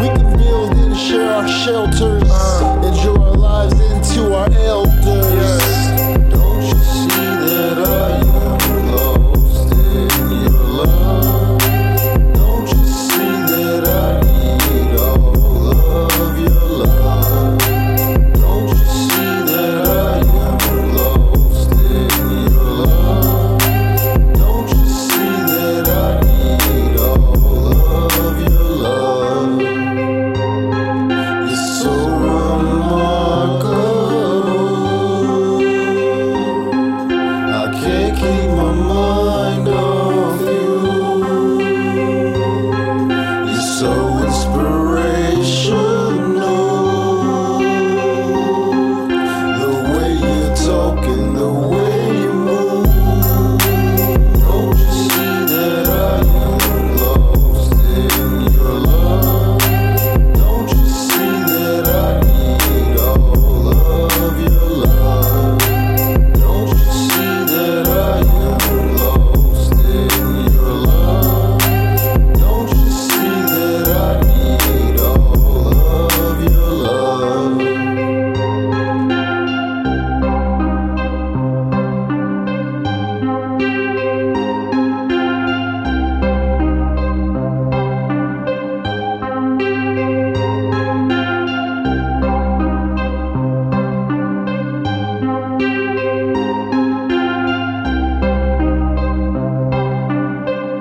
We can build and share our shelters, uh. and draw our lives into our